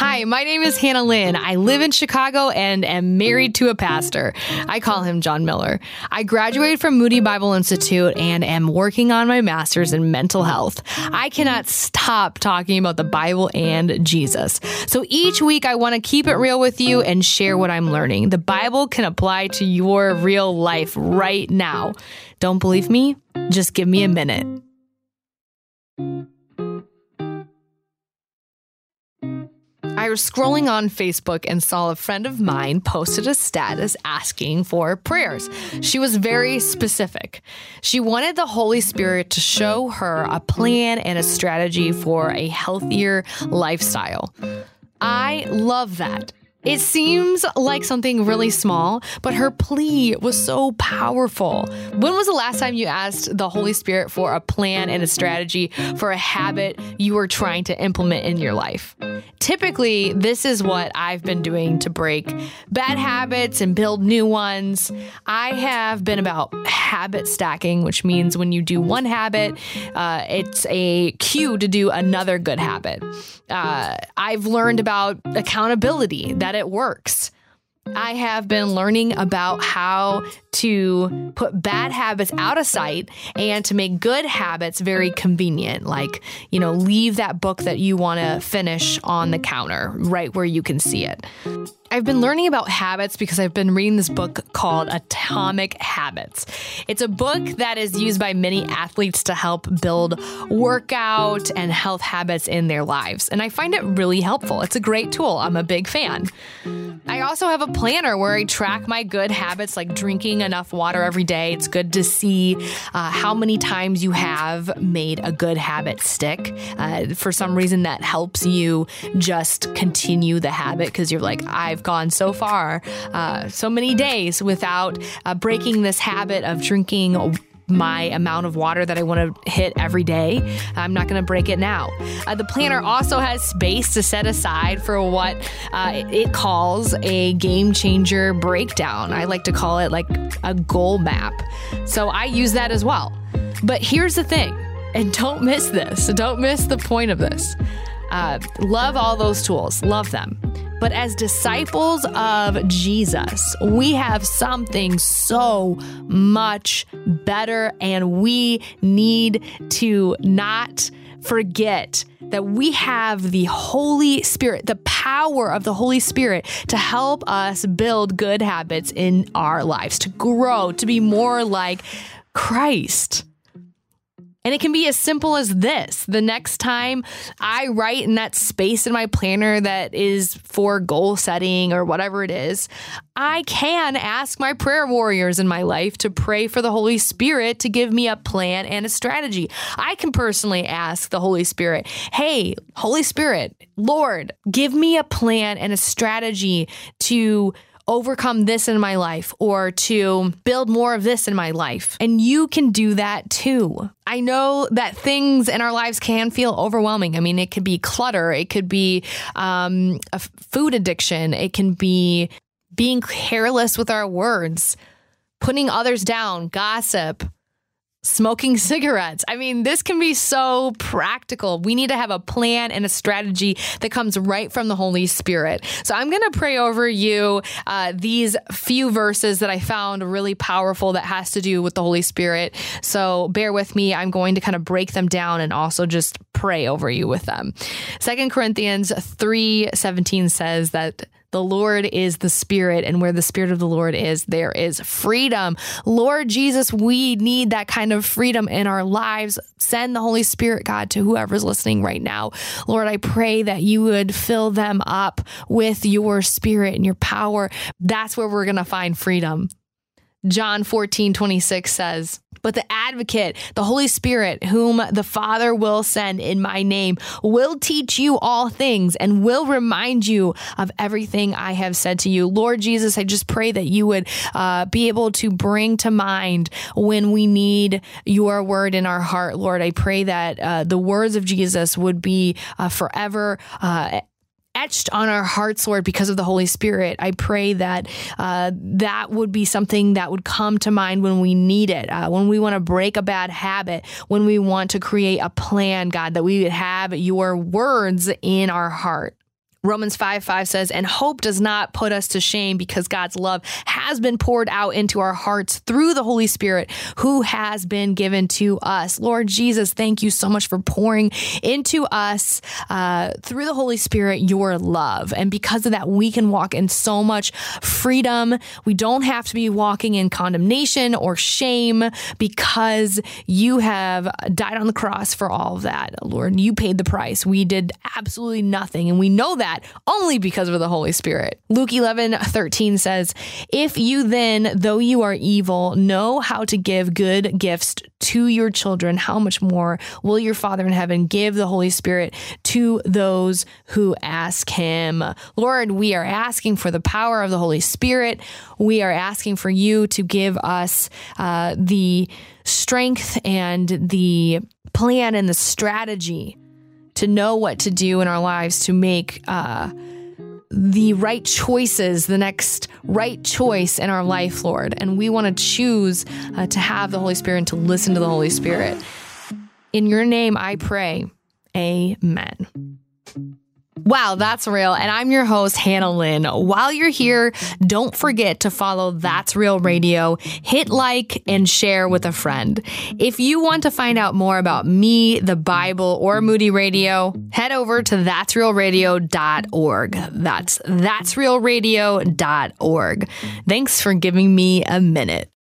Hi, my name is Hannah Lynn. I live in Chicago and am married to a pastor. I call him John Miller. I graduated from Moody Bible Institute and am working on my master's in mental health. I cannot stop talking about the Bible and Jesus. So each week, I want to keep it real with you and share what I'm learning. The Bible can apply to your real life right now. Don't believe me? Just give me a minute. I was scrolling on Facebook and saw a friend of mine posted a status asking for prayers. She was very specific. She wanted the Holy Spirit to show her a plan and a strategy for a healthier lifestyle. I love that. It seems like something really small, but her plea was so powerful. When was the last time you asked the Holy Spirit for a plan and a strategy for a habit you were trying to implement in your life? Typically, this is what I've been doing to break bad habits and build new ones. I have been about habit stacking, which means when you do one habit, uh, it's a cue to do another good habit. Uh, I've learned mm. about accountability, that it works. I have been learning about how to put bad habits out of sight and to make good habits very convenient. Like, you know, leave that book that you want to finish on the counter right where you can see it. I've been learning about habits because I've been reading this book called Atomic Habits. It's a book that is used by many athletes to help build workout and health habits in their lives. And I find it really helpful. It's a great tool. I'm a big fan. I also have a planner where I track my good habits like drinking enough water every day. It's good to see uh, how many times you have made a good habit stick. Uh, for some reason, that helps you just continue the habit because you're like, I've gone so far, uh, so many days without uh, breaking this habit of drinking my amount of water that I want to hit every day. I'm not going to break it now. Uh, the planner also has space to set aside for what uh, it calls a game changer breakdown. I like to call it like a goal map. So I use that as well. But here's the thing, and don't miss this, don't miss the point of this. Uh, love all those tools, love them. But as disciples of Jesus, we have something so much better, and we need to not forget that we have the Holy Spirit, the power of the Holy Spirit to help us build good habits in our lives, to grow, to be more like Christ. And it can be as simple as this. The next time I write in that space in my planner that is for goal setting or whatever it is, I can ask my prayer warriors in my life to pray for the Holy Spirit to give me a plan and a strategy. I can personally ask the Holy Spirit, hey, Holy Spirit, Lord, give me a plan and a strategy to overcome this in my life or to build more of this in my life. And you can do that too. I know that things in our lives can feel overwhelming. I mean, it could be clutter, it could be um, a food addiction, it can be being careless with our words, putting others down, gossip smoking cigarettes. I mean, this can be so practical. We need to have a plan and a strategy that comes right from the Holy Spirit. So I'm going to pray over you uh, these few verses that I found really powerful that has to do with the Holy Spirit. So bear with me. I'm going to kind of break them down and also just pray over you with them. Second Corinthians 3 17 says that the Lord is the Spirit, and where the Spirit of the Lord is, there is freedom. Lord Jesus, we need that kind of freedom in our lives. Send the Holy Spirit, God, to whoever's listening right now. Lord, I pray that you would fill them up with your Spirit and your power. That's where we're going to find freedom. John 14, 26 says, But the advocate, the Holy Spirit, whom the Father will send in my name, will teach you all things and will remind you of everything I have said to you. Lord Jesus, I just pray that you would uh, be able to bring to mind when we need your word in our heart. Lord, I pray that uh, the words of Jesus would be uh, forever uh, etched on our hearts, Lord, because of the Holy Spirit. I pray that uh, that would be something that would come to mind when we need it, uh, when we want to break a bad habit, when we want to create a plan, God, that we would have your words in our heart. Romans 5 5 says, and hope does not put us to shame because God's love has been poured out into our hearts through the Holy Spirit who has been given to us. Lord Jesus, thank you so much for pouring into us uh, through the Holy Spirit your love. And because of that, we can walk in so much freedom. We don't have to be walking in condemnation or shame because you have died on the cross for all of that. Lord, you paid the price. We did absolutely nothing. And we know that that only because of the Holy Spirit. Luke 11, 13 says, If you then, though you are evil, know how to give good gifts to your children, how much more will your Father in heaven give the Holy Spirit to those who ask him? Lord, we are asking for the power of the Holy Spirit. We are asking for you to give us uh, the strength and the plan and the strategy to know what to do in our lives to make uh, the right choices, the next right choice in our life, Lord. And we want to choose uh, to have the Holy Spirit and to listen to the Holy Spirit. In your name, I pray. Amen. Wow, that's real. And I'm your host, Hannah Lynn. While you're here, don't forget to follow That's Real Radio, hit like, and share with a friend. If you want to find out more about me, the Bible, or Moody Radio, head over to that'srealradio.org. That's that'srealradio.org. Thanks for giving me a minute.